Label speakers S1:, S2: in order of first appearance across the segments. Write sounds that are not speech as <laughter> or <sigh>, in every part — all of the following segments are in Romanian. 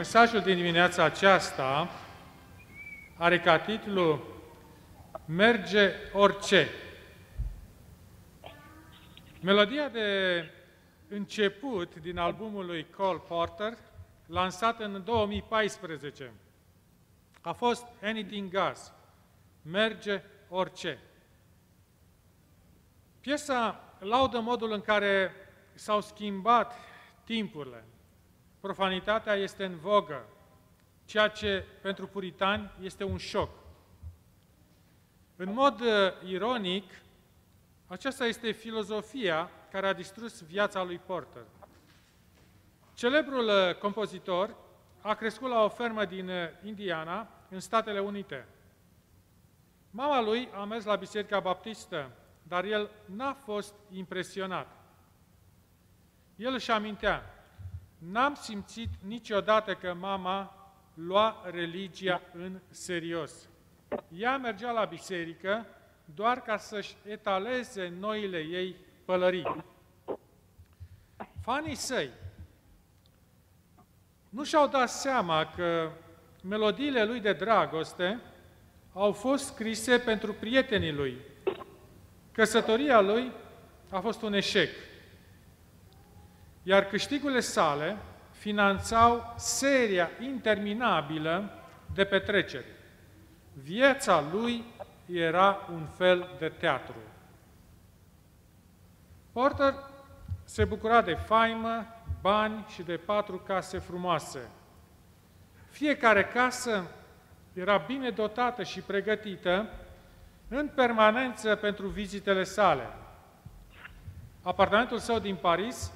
S1: Mesajul din dimineața aceasta are ca titlu Merge orice. Melodia de început din albumul lui Cole Porter, lansat în 2014, a fost Anything Goes, Merge orice. Piesa laudă modul în care s-au schimbat timpurile. Profanitatea este în vogă, ceea ce pentru puritani este un șoc. În mod uh, ironic, aceasta este filozofia care a distrus viața lui Porter. Celebrul uh, compozitor a crescut la o fermă din uh, Indiana, în Statele Unite. Mama lui a mers la Biserica Baptistă, dar el n-a fost impresionat. El își amintea, n-am simțit niciodată că mama lua religia în serios. Ea mergea la biserică doar ca să-și etaleze noile ei pălării. Fanii săi nu și-au dat seama că melodiile lui de dragoste au fost scrise pentru prietenii lui. Căsătoria lui a fost un eșec. Iar câștigurile sale finanțau seria interminabilă de petreceri. Viața lui era un fel de teatru. Porter se bucura de faimă, bani și de patru case frumoase. Fiecare casă era bine dotată și pregătită în permanență pentru vizitele sale. Apartamentul său din Paris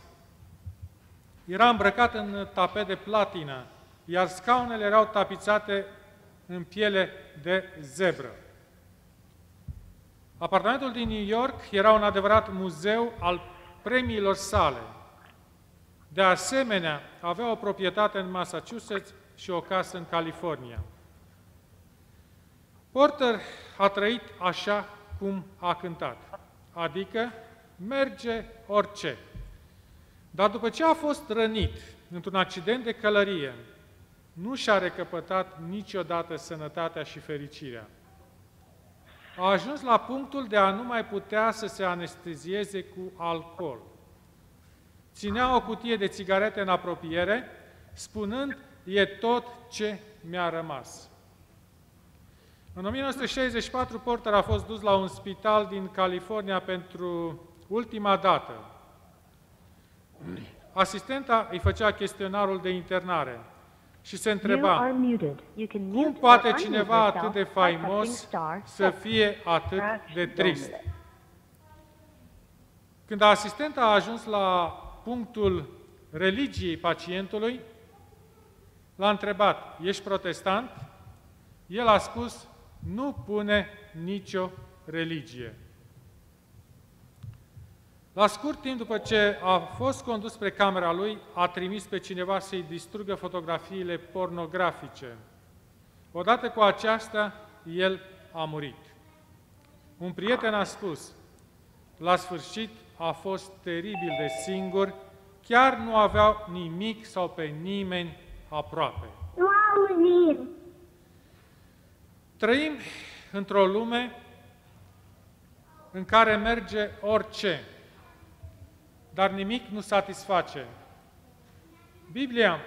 S1: era îmbrăcat în tapet de platină, iar scaunele erau tapițate în piele de zebră. Apartamentul din New York era un adevărat muzeu al premiilor sale. De asemenea, avea o proprietate în Massachusetts și o casă în California. Porter a trăit așa cum a cântat, adică merge orice. Dar după ce a fost rănit într-un accident de călărie, nu și-a recăpătat niciodată sănătatea și fericirea. A ajuns la punctul de a nu mai putea să se anestezieze cu alcool. Ținea o cutie de țigarete în apropiere, spunând, e tot ce mi-a rămas. În 1964, Porter a fost dus la un spital din California pentru ultima dată. Asistenta îi făcea chestionarul de internare și se întreba, cum poate cineva atât de faimos să fie atât de trist? Când asistenta a ajuns la punctul religiei pacientului, l-a întrebat, ești protestant? El a spus, nu pune nicio religie. La scurt timp după ce a fost condus spre camera lui, a trimis pe cineva să-i distrugă fotografiile pornografice. Odată cu aceasta, el a murit. Un prieten a spus, la sfârșit a fost teribil de singur, chiar nu aveau nimic sau pe nimeni aproape. Nu auzim! Trăim într-o lume în care merge orice, dar nimic nu satisface. Biblia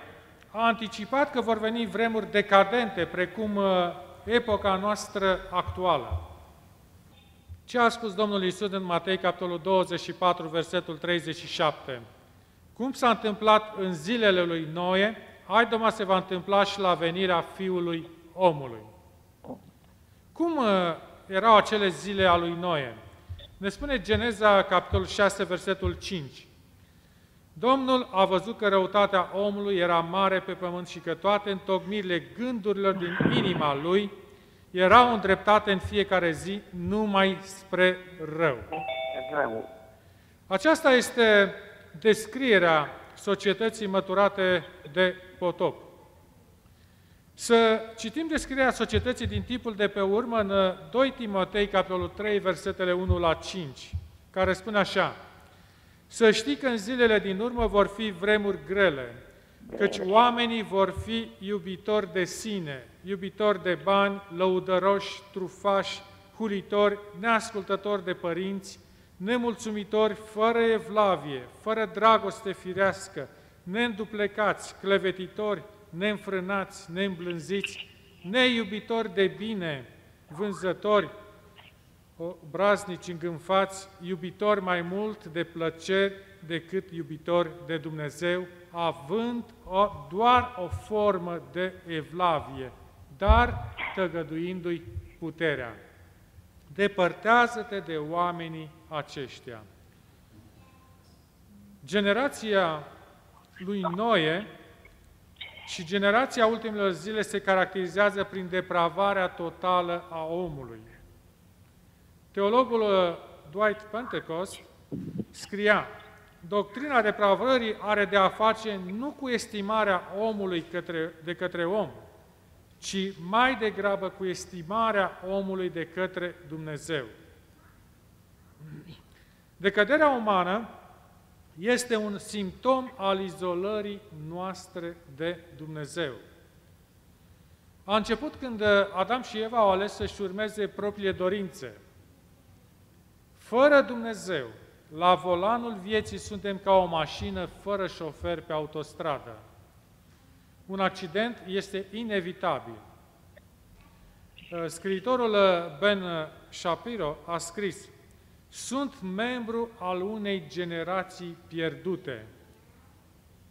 S1: a anticipat că vor veni vremuri decadente, precum uh, epoca noastră actuală. Ce a spus Domnul Iisus în Matei, capitolul 24, versetul 37? Cum s-a întâmplat în zilele lui Noe, haidoma se va întâmpla și la venirea Fiului omului. Cum uh, erau acele zile a lui Noe? Ne spune Geneza, capitolul 6, versetul 5. Domnul a văzut că răutatea omului era mare pe pământ și că toate întocmirile gândurilor din inima lui erau îndreptate în fiecare zi numai spre rău. Aceasta este descrierea societății măturate de potop. Să citim descrierea societății din tipul de pe urmă în 2 Timotei, capitolul 3, versetele 1 la 5, care spune așa, Să știi că în zilele din urmă vor fi vremuri grele, căci oamenii vor fi iubitori de sine, iubitori de bani, lăudăroși, trufași, hulitori, neascultători de părinți, nemulțumitori, fără evlavie, fără dragoste firească, neînduplecați, clevetitori, neînfrânați, neîmblânziți, neiubitori de bine, vânzători, braznici îngânfați, iubitori mai mult de plăceri decât iubitori de Dumnezeu, având o, doar o formă de evlavie, dar tăgăduindu-i puterea. Depărtează-te de oamenii aceștia. Generația lui Noe și generația ultimelor zile se caracterizează prin depravarea totală a omului. Teologul uh, Dwight Pentecost scria, doctrina depravării are de a face nu cu estimarea omului către, de către om, ci mai degrabă cu estimarea omului de către Dumnezeu. Decăderea umană este un simptom al izolării noastre de Dumnezeu. A început când Adam și Eva au ales să-și urmeze propriile dorințe. Fără Dumnezeu, la volanul vieții suntem ca o mașină fără șofer pe autostradă. Un accident este inevitabil. Scriitorul Ben Shapiro a scris sunt membru al unei generații pierdute.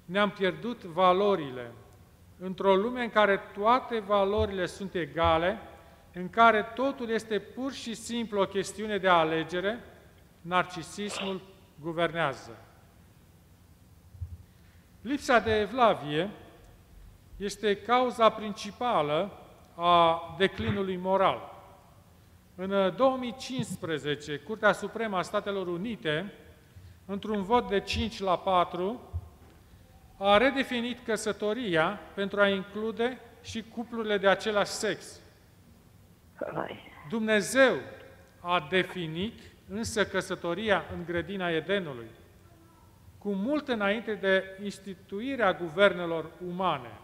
S1: Ne-am pierdut valorile. Într-o lume în care toate valorile sunt egale, în care totul este pur și simplu o chestiune de alegere, narcisismul guvernează. Lipsa de evlavie este cauza principală a declinului moral. În 2015, uh, Curtea Supremă a Statelor Unite, într-un vot de 5 la 4, a redefinit căsătoria pentru a include și cuplurile de același sex. Dumnezeu a definit însă căsătoria în grădina Edenului, cu mult înainte de instituirea guvernelor umane.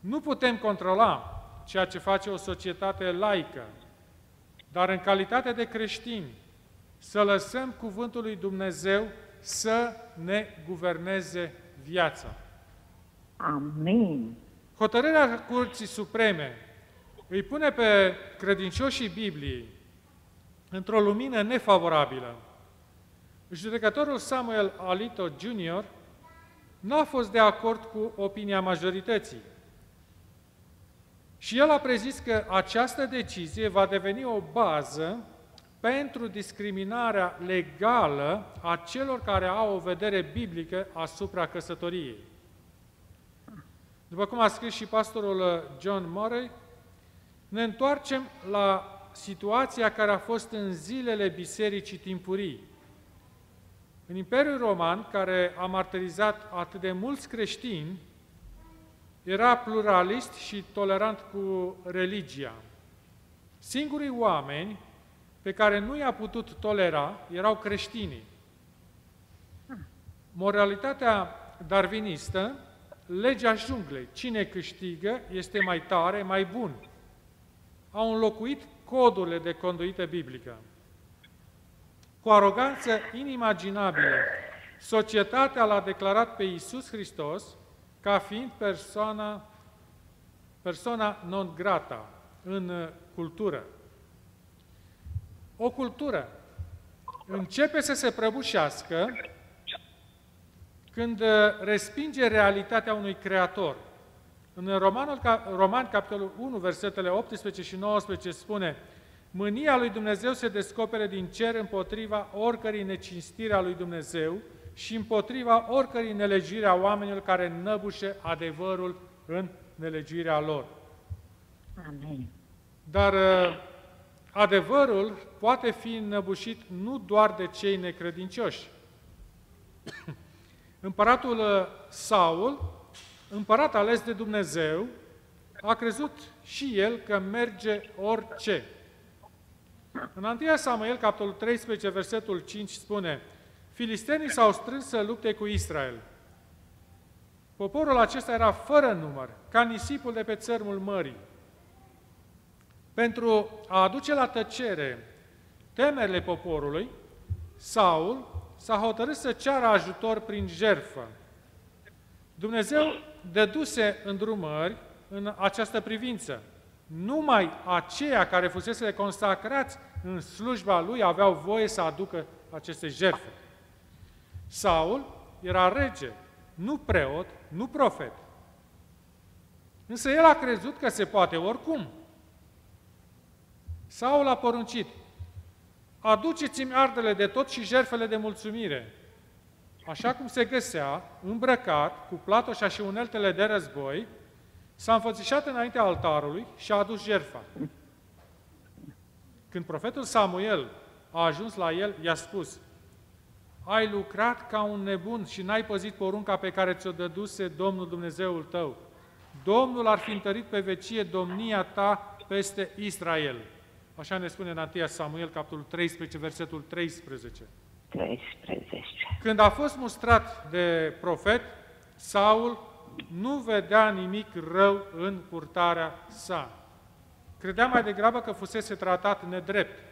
S1: Nu putem controla ceea ce face o societate laică, dar în calitate de creștini, să lăsăm cuvântul lui Dumnezeu să ne guverneze viața.
S2: Amin.
S1: Hotărârea Curții Supreme îi pune pe credincioșii Bibliei într-o lumină nefavorabilă. Judecătorul Samuel Alito Jr. n-a fost de acord cu opinia majorității. Și el a prezis că această decizie va deveni o bază pentru discriminarea legală a celor care au o vedere biblică asupra căsătoriei. După cum a scris și pastorul John Murray, ne întoarcem la situația care a fost în zilele bisericii timpurii. În Imperiul Roman, care a martirizat atât de mulți creștini, era pluralist și tolerant cu religia. Singurii oameni pe care nu i-a putut tolera erau creștinii. Moralitatea darwinistă, legea junglei, cine câștigă este mai tare, mai bun. Au înlocuit codurile de conduită biblică. Cu aroganță inimaginabilă, societatea l-a declarat pe Iisus Hristos ca fiind persoana, persoana non grata în cultură. O cultură începe să se prăbușească când respinge realitatea unui creator. În Romanul, Roman, capitolul 1, versetele 18 și 19 spune Mânia lui Dumnezeu se descopere din cer împotriva oricărei necinstiri a lui Dumnezeu și împotriva oricărei nelegiri a oamenilor care năbușe adevărul în nelegirea lor.
S2: Amin.
S1: Dar uh, adevărul poate fi năbușit nu doar de cei necredincioși. <coughs> Împăratul uh, Saul, împărat ales de Dumnezeu, a crezut și el că merge orice. În 1 Samuel, capitolul 13, versetul 5 spune Filistenii s-au strâns să lupte cu Israel. Poporul acesta era fără număr, ca nisipul de pe țărmul mării. Pentru a aduce la tăcere temerile poporului, Saul s-a hotărât să ceară ajutor prin jerfă. Dumnezeu dăduse îndrumări în această privință. Numai aceia care fusese consacrați în slujba lui aveau voie să aducă aceste jertfe. Saul era rege, nu preot, nu profet. Însă el a crezut că se poate oricum. Saul a poruncit, aduceți-mi ardele de tot și jertfele de mulțumire. Așa cum se găsea, îmbrăcat, cu platoșa și uneltele de război, s-a înfățișat înaintea altarului și a adus jertfa. Când profetul Samuel a ajuns la el, i-a spus, ai lucrat ca un nebun și n-ai păzit porunca pe care ți-o dăduse Domnul Dumnezeul tău. Domnul ar fi întărit pe vecie domnia ta peste Israel. Așa ne spune în 1 Samuel, capitolul 13, versetul 13.
S2: 13.
S1: Când a fost mustrat de profet, Saul nu vedea nimic rău în purtarea sa. Credea mai degrabă că fusese tratat nedrept.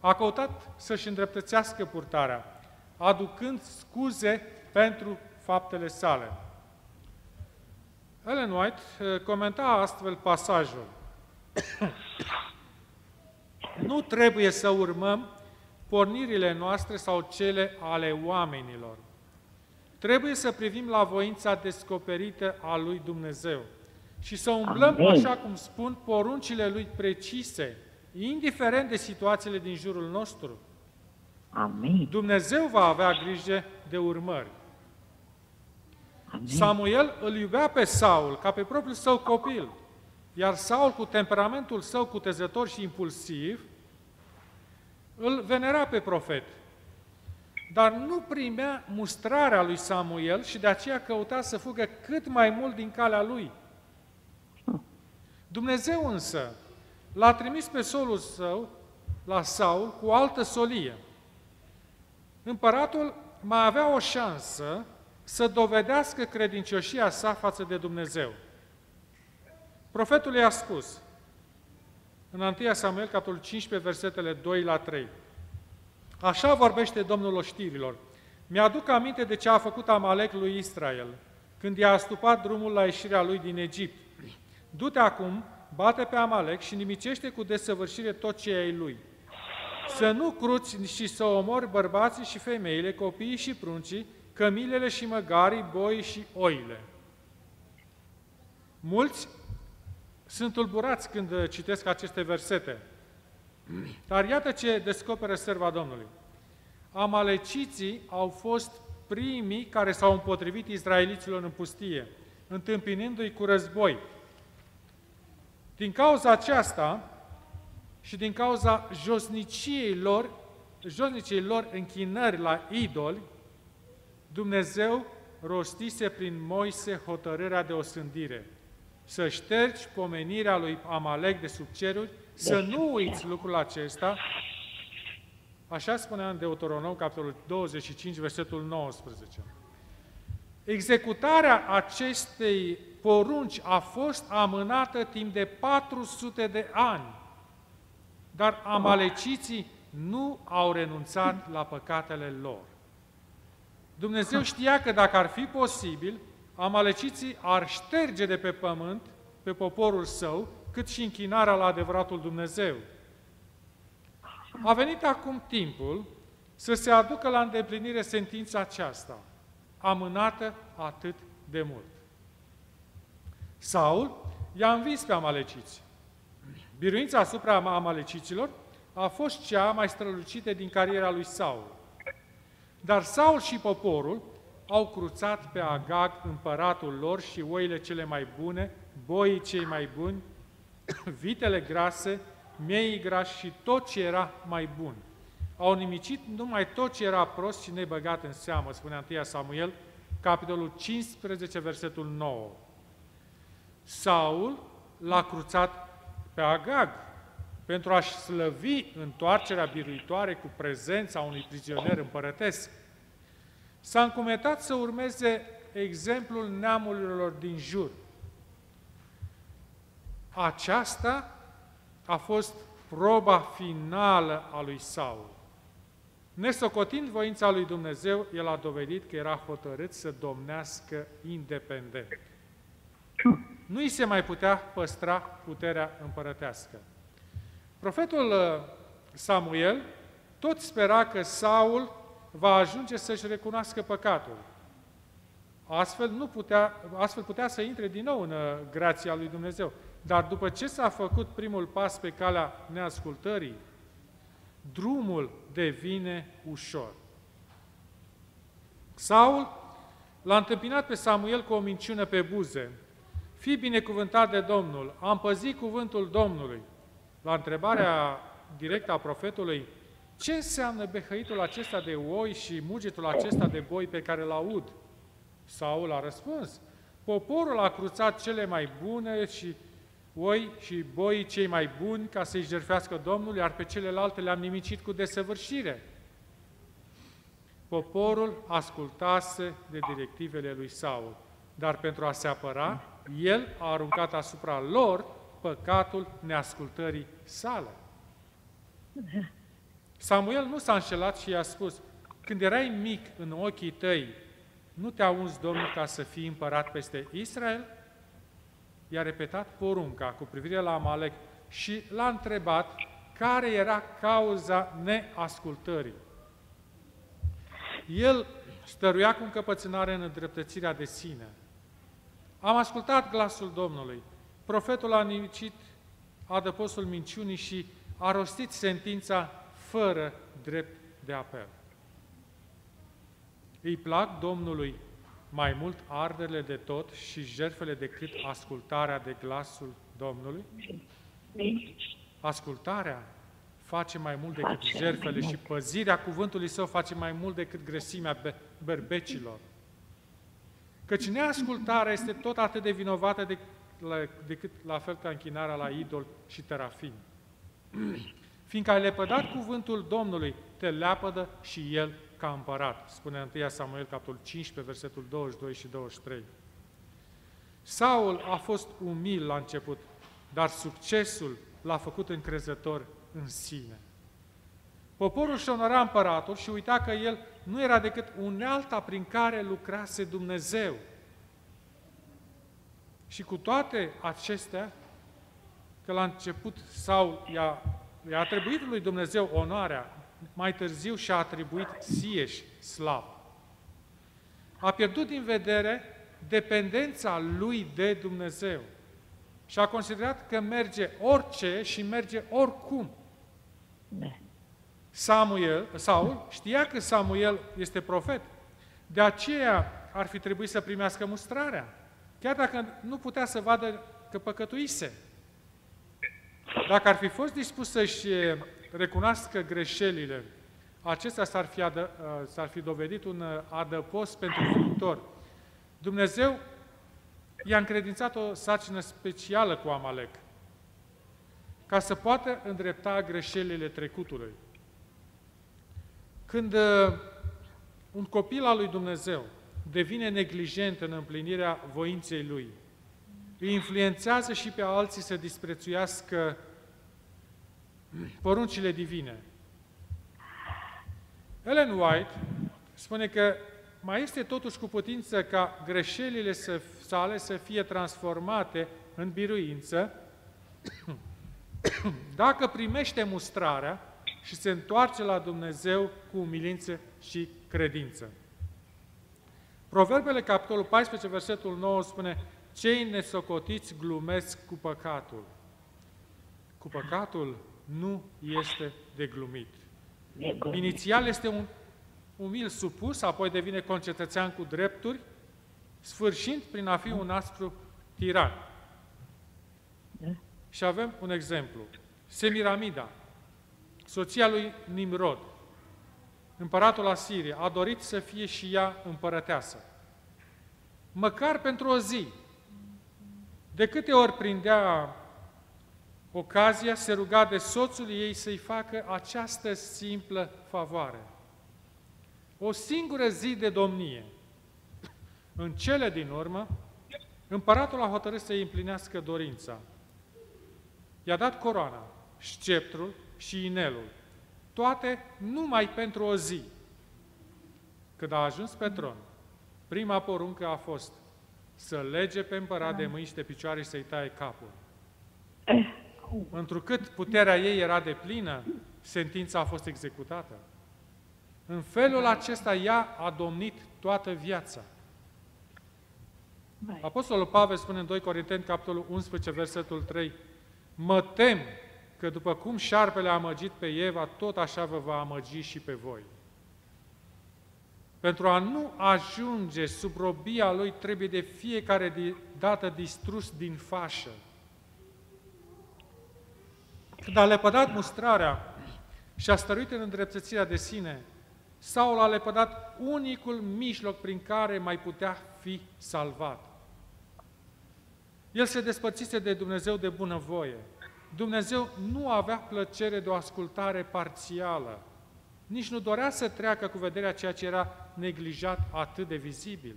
S1: A căutat să-și îndreptățească purtarea, aducând scuze pentru faptele sale. Ellen White eh, comenta astfel pasajul. <coughs> nu trebuie să urmăm pornirile noastre sau cele ale oamenilor. Trebuie să privim la voința descoperită a lui Dumnezeu și să umblăm, Amen. așa cum spun, poruncile lui precise, indiferent de situațiile din jurul nostru.
S2: Amin.
S1: Dumnezeu va avea grijă de urmări.
S2: Amin.
S1: Samuel îl iubea pe Saul ca pe propriul său copil, iar Saul, cu temperamentul său cutezător și impulsiv, îl venera pe profet. Dar nu primea mustrarea lui Samuel și de aceea căuta să fugă cât mai mult din calea lui. Dumnezeu însă l-a trimis pe solul său la Saul cu altă solie. Împăratul mai avea o șansă să dovedească credincioșia sa față de Dumnezeu. Profetul i-a spus, în 1 Samuel, capitolul 15, versetele 2 la 3. Așa vorbește Domnul oștirilor. Mi-aduc aminte de ce a făcut Amalek lui Israel, când i-a astupat drumul la ieșirea lui din Egipt. Du-te acum, bate pe Amalek și nimicește cu desăvârșire tot ce ai lui. Să nu cruți și să omori bărbații și femeile, copiii și pruncii, cămilele și măgarii, boi și oile. Mulți sunt tulburați când citesc aceste versete. Dar iată ce descoperă serva Domnului. Amaleciții au fost primii care s-au împotrivit izraeliților în pustie, întâmpinându-i cu război. Din cauza aceasta și din cauza josniciei lor, josniciei lor închinări la idoli, Dumnezeu rostise prin Moise hotărârea de osândire, să ștergi pomenirea lui Amalek de sub ceruri, să nu uiți lucrul acesta, așa spunea în Deuteronom, capitolul 25, versetul 19. Executarea acestei porunci a fost amânată timp de 400 de ani, dar amaleciții nu au renunțat la păcatele lor. Dumnezeu știa că dacă ar fi posibil, amaleciții ar șterge de pe pământ, pe poporul său, cât și închinarea la adevăratul Dumnezeu. A venit acum timpul să se aducă la îndeplinire sentința aceasta, amânată atât de mult. Saul i-a învins pe amaleciți. Biruința asupra amaleciților a fost cea mai strălucită din cariera lui Saul. Dar Saul și poporul au cruțat pe Agag, împăratul lor, și oile cele mai bune, boii cei mai buni, <coughs> vitele grase, miei grași și tot ce era mai bun. Au nimicit numai tot ce era prost și nebăgat în seamă, spune 1 Samuel, capitolul 15, versetul 9. Saul l-a cruțat pe Agag pentru a-și slăvi întoarcerea biruitoare cu prezența unui prizonier împărătesc. S-a încumetat să urmeze exemplul neamurilor din jur. Aceasta a fost proba finală a lui Saul. Nesocotind voința lui Dumnezeu, el a dovedit că era hotărât să domnească independent. Nu îi se mai putea păstra puterea împărătească. Profetul uh, Samuel tot spera că Saul va ajunge să-și recunoască păcatul. Astfel, nu putea, astfel putea să intre din nou în uh, grația lui Dumnezeu. Dar după ce s-a făcut primul pas pe calea neascultării, drumul devine ușor. Saul l-a întâmpinat pe Samuel cu o minciună pe buze. Fii binecuvântat de Domnul, am păzit cuvântul Domnului. La întrebarea directă a profetului, ce înseamnă behăitul acesta de oi și mugetul acesta de boi pe care îl aud? Saul a răspuns, poporul a cruțat cele mai bune și oi și boi cei mai buni ca să-i jerfească Domnul, iar pe celelalte le-am nimicit cu desăvârșire. Poporul ascultase de directivele lui Saul, dar pentru a se apăra, el a aruncat asupra lor păcatul neascultării sale. Samuel nu s-a înșelat și i-a spus, când erai mic în ochii tăi, nu te-a uns Domnul ca să fii împărat peste Israel? I-a repetat porunca cu privire la Amalek și l-a întrebat care era cauza neascultării. El stăruia cu încăpățânare în îndreptățirea de sine. Am ascultat glasul Domnului. Profetul a nimicit adăpostul minciunii și a rostit sentința fără drept de apel. Îi plac Domnului mai mult arderile de tot și jertfele decât ascultarea de glasul Domnului? Ascultarea face mai mult decât face jertfele și păzirea cuvântului său face mai mult decât grăsimea berbecilor. Căci neascultarea este tot atât de vinovată de, la, decât la fel ca închinarea la idol și terafim. Fiindcă ai lepădat cuvântul Domnului, te leapădă și El ca împărat, spune 1 Samuel, capitolul 15, versetul 22 și 23. Saul a fost umil la început, dar succesul l-a făcut încrezător în sine. Poporul și onora împăratul și uita că el nu era decât unealta prin care lucrase Dumnezeu. Și cu toate acestea, că la început Saul i-a, i-a atribuit lui Dumnezeu onoarea, mai târziu și-a atribuit sieși slav. A pierdut din vedere dependența lui de Dumnezeu și a considerat că merge orice și merge oricum. Da. Samuel, Saul știa că Samuel este profet. De aceea ar fi trebuit să primească mustrarea, chiar dacă nu putea să vadă că păcătuise. Dacă ar fi fost dispus să-și recunoască greșelile, acesta s-ar fi, adă, uh, s-ar fi dovedit un uh, adăpost pentru viitor. Dumnezeu i-a încredințat o sarcină specială cu Amalek, ca să poată îndrepta greșelile trecutului. Când uh, un copil al lui Dumnezeu devine neglijent în împlinirea voinței lui, îi influențează și pe alții să disprețuiască poruncile divine. Ellen White spune că mai este totuși cu putință ca greșelile sale să fie transformate în biruință <coughs> dacă primește mustrarea și se întoarce la Dumnezeu cu umilință și credință. Proverbele, capitolul 14, versetul 9, spune Cei nesocotiți glumesc cu păcatul. Cu păcatul nu este de glumit. Inițial este un umil supus, apoi devine concetățean cu drepturi, sfârșind prin a fi un astru tiran. Da. Și avem un exemplu. Semiramida, soția lui Nimrod, împăratul Asiriei, a dorit să fie și ea împărăteasă. Măcar pentru o zi. De câte ori prindea ocazia, se ruga de soțul ei să-i facă această simplă favoare. o singură zi de domnie. În cele din urmă, împăratul a hotărât să-i împlinească dorința. I-a dat coroana, sceptrul și inelul, toate numai pentru o zi. Când a ajuns pe tron, prima poruncă a fost să lege pe împărat de mâini și de picioare și să-i taie capul. Întrucât puterea ei era de plină, sentința a fost executată. În felul acesta ea a domnit toată viața. Apostolul Pavel spune în 2 Corinteni, capitolul 11, versetul 3, Mă tem că după cum șarpele a amăgit pe Eva, tot așa vă va amăgi și pe voi. Pentru a nu ajunge sub robia lui, trebuie de fiecare dată distrus din fașă. Când a lepădat mustrarea și a stăruit în îndreptățirea de sine, Saul a lepădat unicul mijloc prin care mai putea fi salvat. El se despărțise de Dumnezeu de bunăvoie. Dumnezeu nu avea plăcere de o ascultare parțială. Nici nu dorea să treacă cu vederea ceea ce era neglijat atât de vizibil.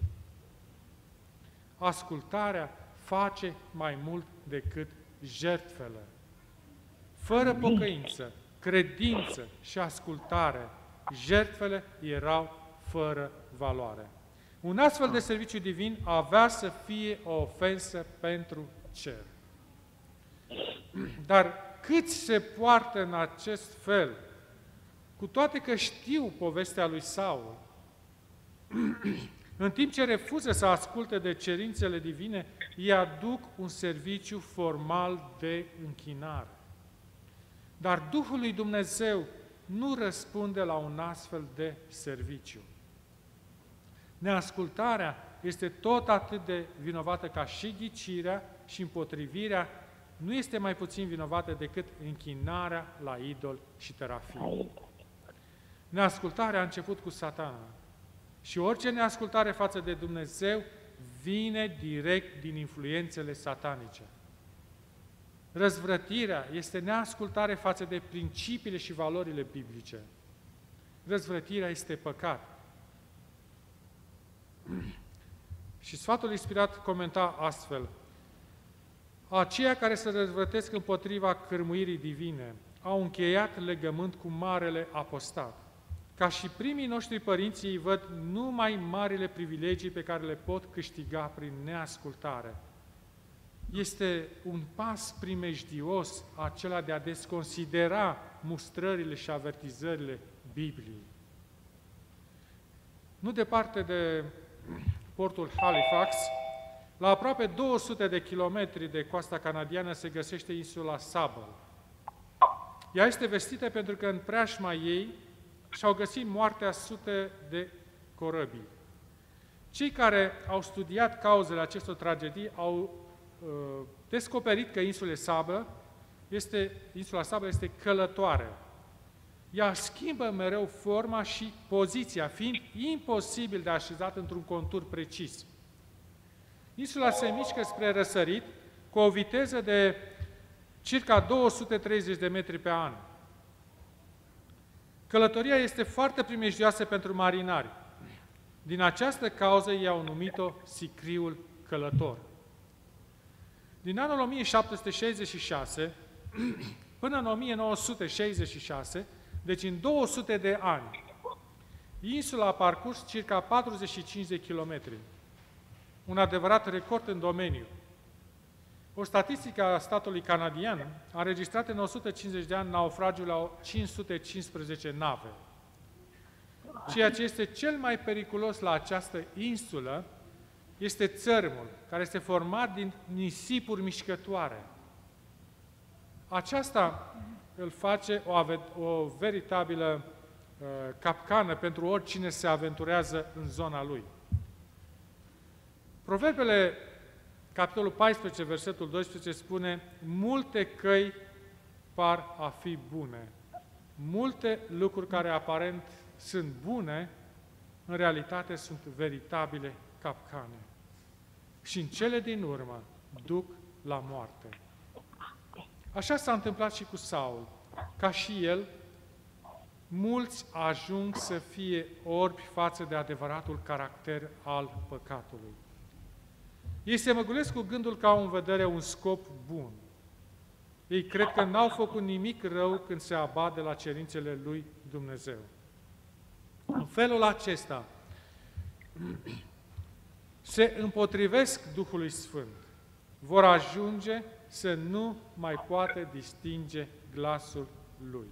S1: Ascultarea face mai mult decât jertfele. Fără pocăință, credință și ascultare, jertfele erau fără valoare. Un astfel de serviciu divin avea să fie o ofensă pentru cer. Dar cât se poartă în acest fel, cu toate că știu povestea lui Saul, în timp ce refuză să asculte de cerințele divine, îi aduc un serviciu formal de închinare. Dar Duhul lui Dumnezeu nu răspunde la un astfel de serviciu. Neascultarea este tot atât de vinovată ca și ghicirea și împotrivirea nu este mai puțin vinovată decât închinarea la idol și terafie. Neascultarea a început cu satana. Și orice neascultare față de Dumnezeu vine direct din influențele satanice. Răzvrătirea este neascultare față de principiile și valorile biblice. Răzvrătirea este păcat. Și Sfatul Inspirat comenta astfel, Aceia care se răzvrătesc împotriva cârmuirii divine au încheiat legământ cu marele apostat. Ca și primii noștri părinți îi văd numai marile privilegii pe care le pot câștiga prin neascultare. Este un pas primejdios acela de a desconsidera mustrările și avertizările Bibliei. Nu departe de portul Halifax, la aproape 200 de kilometri de coasta canadiană se găsește insula Sable. Ea este vestită pentru că în preajma ei și-au găsit moartea sute de corăbii. Cei care au studiat cauzele acestor tragedii au uh, descoperit că insula Sable este, insula Sable este călătoare. Ea schimbă mereu forma și poziția, fiind imposibil de așezat într-un contur precis. Insula se mișcă spre răsărit cu o viteză de circa 230 de metri pe an. Călătoria este foarte primejdioasă pentru marinari. Din această cauză i-au numit-o Sicriul Călător. Din anul 1766 <clears throat> până în 1966, deci în 200 de ani, insula a parcurs circa 45 de kilometri un adevărat record în domeniu. O statistică a statului canadian a înregistrat în 150 de ani naufragiul la 515 nave. Ceea ce este cel mai periculos la această insulă este țărmul, care este format din nisipuri mișcătoare. Aceasta îl face o, o veritabilă uh, capcană pentru oricine se aventurează în zona lui. Proverbele, capitolul 14, versetul 12, spune Multe căi par a fi bune. Multe lucruri care aparent sunt bune, în realitate sunt veritabile capcane. Și în cele din urmă duc la moarte. Așa s-a întâmplat și cu Saul. Ca și el, mulți ajung să fie orbi față de adevăratul caracter al păcatului. Ei se măgulesc cu gândul că au în vedere un scop bun. Ei cred că n-au făcut nimic rău când se abat de la cerințele lui Dumnezeu. În felul acesta se împotrivesc Duhului Sfânt. Vor ajunge să nu mai poate distinge glasul Lui.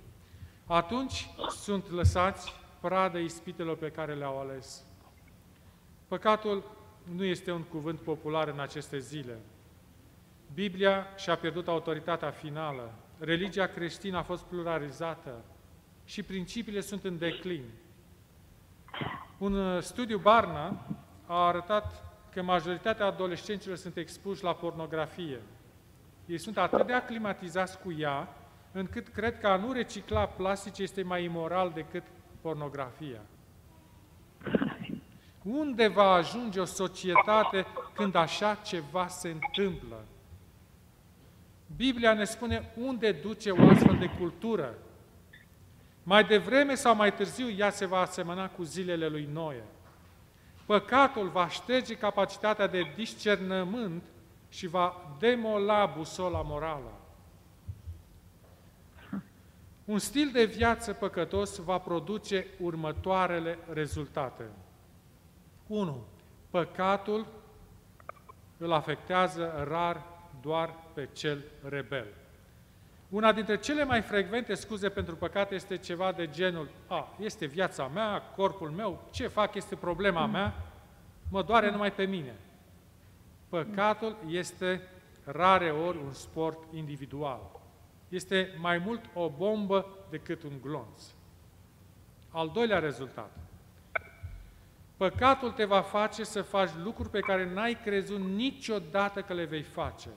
S1: Atunci sunt lăsați pradă ispitelor pe care le-au ales. Păcatul nu este un cuvânt popular în aceste zile. Biblia și-a pierdut autoritatea finală, religia creștină a fost pluralizată și principiile sunt în declin. Un uh, studiu Barna a arătat că majoritatea adolescenților sunt expuși la pornografie. Ei sunt atât de aclimatizați cu ea, încât cred că a nu recicla plastice este mai imoral decât pornografia. Unde va ajunge o societate când așa ceva se întâmplă? Biblia ne spune unde duce o astfel de cultură. Mai devreme sau mai târziu ea se va asemăna cu zilele lui Noe. Păcatul va șterge capacitatea de discernământ și va demola busola morală. Un stil de viață păcătos va produce următoarele rezultate. 1. Păcatul îl afectează rar doar pe cel rebel. Una dintre cele mai frecvente scuze pentru păcat este ceva de genul A, este viața mea, corpul meu, ce fac este problema mea, mă doare numai pe mine. Păcatul este rare ori un sport individual. Este mai mult o bombă decât un glonț. Al doilea rezultat. Păcatul te va face să faci lucruri pe care n-ai crezut niciodată că le vei face.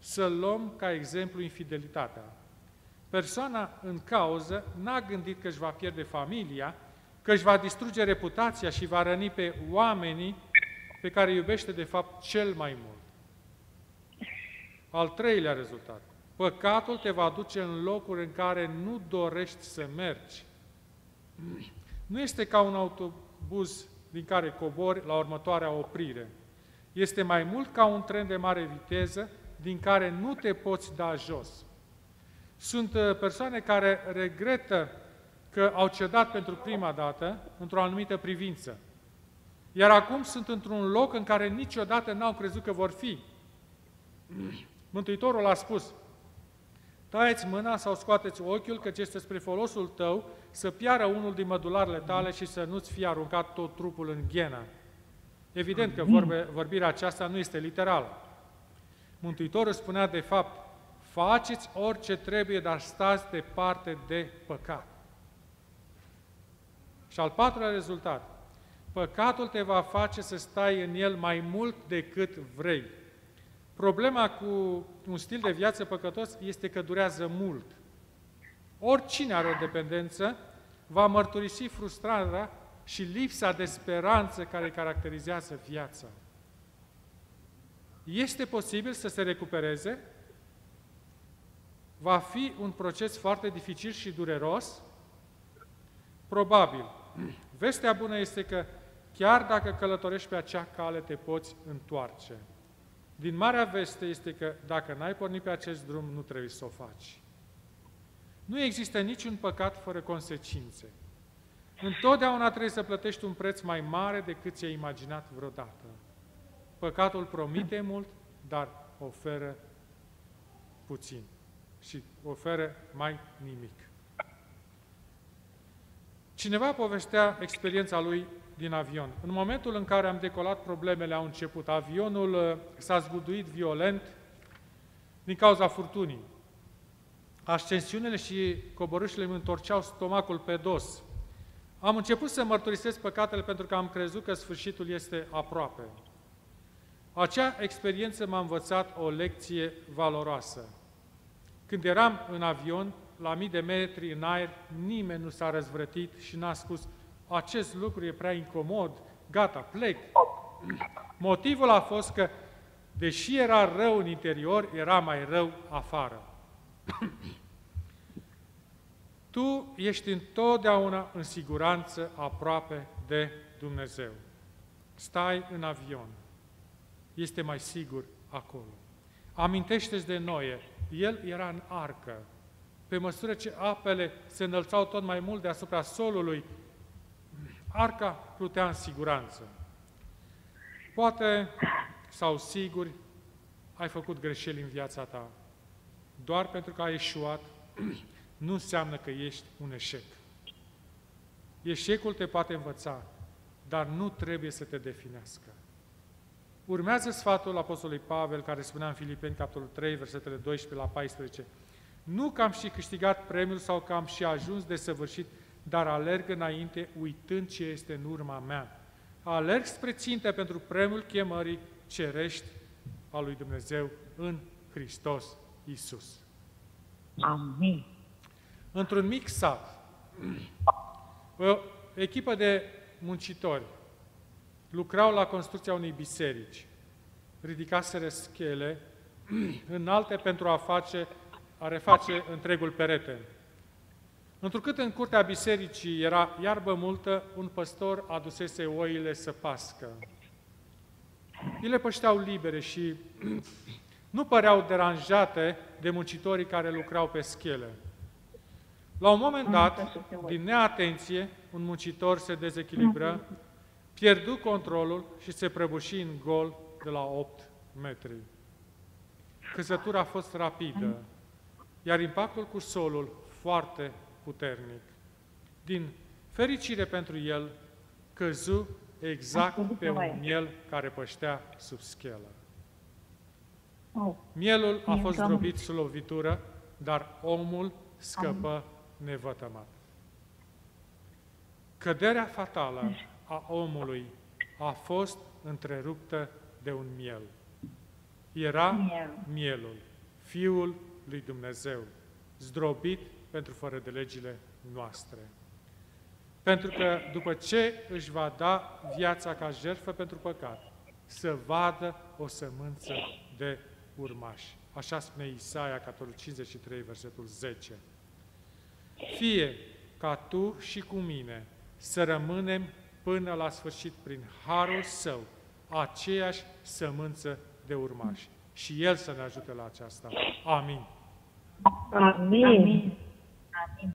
S1: Să luăm ca exemplu infidelitatea. Persoana în cauză n-a gândit că își va pierde familia, că își va distruge reputația și va răni pe oamenii pe care iubește de fapt cel mai mult. Al treilea rezultat. Păcatul te va duce în locuri în care nu dorești să mergi. Nu este ca un autobuz din care cobori la următoarea oprire. Este mai mult ca un tren de mare viteză din care nu te poți da jos. Sunt uh, persoane care regretă că au cedat pentru prima dată într-o anumită privință. Iar acum sunt într-un loc în care niciodată n-au crezut că vor fi. <clears throat> Mântuitorul a spus, taieți mâna sau scoateți ochiul, căci este spre folosul tău să piară unul din mădularele tale și să nu-ți fie aruncat tot trupul în ghenă. Evident că vorbe, vorbirea aceasta nu este literală. Mântuitorul spunea de fapt, faceți orice trebuie, dar stați departe de păcat. Și al patrulea rezultat, păcatul te va face să stai în el mai mult decât vrei. Problema cu un stil de viață păcătos este că durează mult. Oricine are o dependență va mărturisi frustrarea și lipsa de speranță care caracterizează viața. Este posibil să se recupereze? Va fi un proces foarte dificil și dureros? Probabil. Vestea bună este că chiar dacă călătorești pe acea cale, te poți întoarce. Din marea veste este că dacă n-ai pornit pe acest drum, nu trebuie să o faci. Nu există niciun păcat fără consecințe. Întotdeauna trebuie să plătești un preț mai mare decât ți-ai imaginat vreodată. Păcatul promite mult, dar oferă puțin și oferă mai nimic. Cineva povestea experiența lui din avion. În momentul în care am decolat, problemele au început. Avionul uh, s-a zguduit violent din cauza furtunii. Ascensiunile și coborâșile îmi întorceau stomacul pe dos. Am început să mărturisesc păcatele pentru că am crezut că sfârșitul este aproape. Acea experiență m-a învățat o lecție valoroasă. Când eram în avion, la mii de metri în aer, nimeni nu s-a răzvrătit și n-a spus acest lucru e prea incomod, gata, plec. Motivul a fost că, deși era rău în interior, era mai rău afară. <clears throat> Tu ești întotdeauna în siguranță aproape de Dumnezeu. Stai în avion. Este mai sigur acolo. Amintește-ți de Noe. El era în arcă. Pe măsură ce apele se înălțau tot mai mult deasupra solului, arca plutea în siguranță. Poate, sau sigur, ai făcut greșeli în viața ta. Doar pentru că ai eșuat, <clears throat> nu înseamnă că ești un eșec. Eșecul te poate învăța, dar nu trebuie să te definească. Urmează sfatul Apostolului Pavel, care spunea în Filipeni, capitolul 3, versetele 12 la 14. Nu că am și câștigat premiul sau că am și ajuns de săvârșit, dar alerg înainte uitând ce este în urma mea. Alerg spre ținte pentru premiul chemării cerești a lui Dumnezeu în Hristos Isus.
S2: Amin.
S1: Într-un mic sat, o echipă de muncitori lucrau la construcția unei biserici. Ridicaseră schele <clears throat> înalte pentru a, face, a reface întregul perete. Întrucât în curtea bisericii era iarbă multă, un păstor adusese oile să pască. Ele pășteau libere și <clears throat> nu păreau deranjate de muncitorii care lucrau pe schele. La un moment dat, din neatenție, un muncitor se dezechilibră, pierdu controlul și se prăbuși în gol de la 8 metri. Căzătura a fost rapidă, iar impactul cu solul foarte puternic. Din fericire pentru el, căzu exact pe un miel care păștea sub schelă.
S2: Oh,
S1: Mielul a fost zdrobit sub lovitură, dar omul scăpă nevătămat. Căderea fatală a omului a fost întreruptă de un miel. Era
S2: Miel.
S1: mielul, Fiul lui Dumnezeu, zdrobit pentru fără de legile noastre. Pentru că după ce își va da viața ca jertfă pentru păcat, să vadă o sămânță de urmași. Așa spune Isaia, capitolul 53, versetul 10. Fie ca tu și cu mine să rămânem până la sfârșit prin harul său aceeași sămânță de urmași. Și El să ne ajute la aceasta. Amin.
S2: Amin. Amin.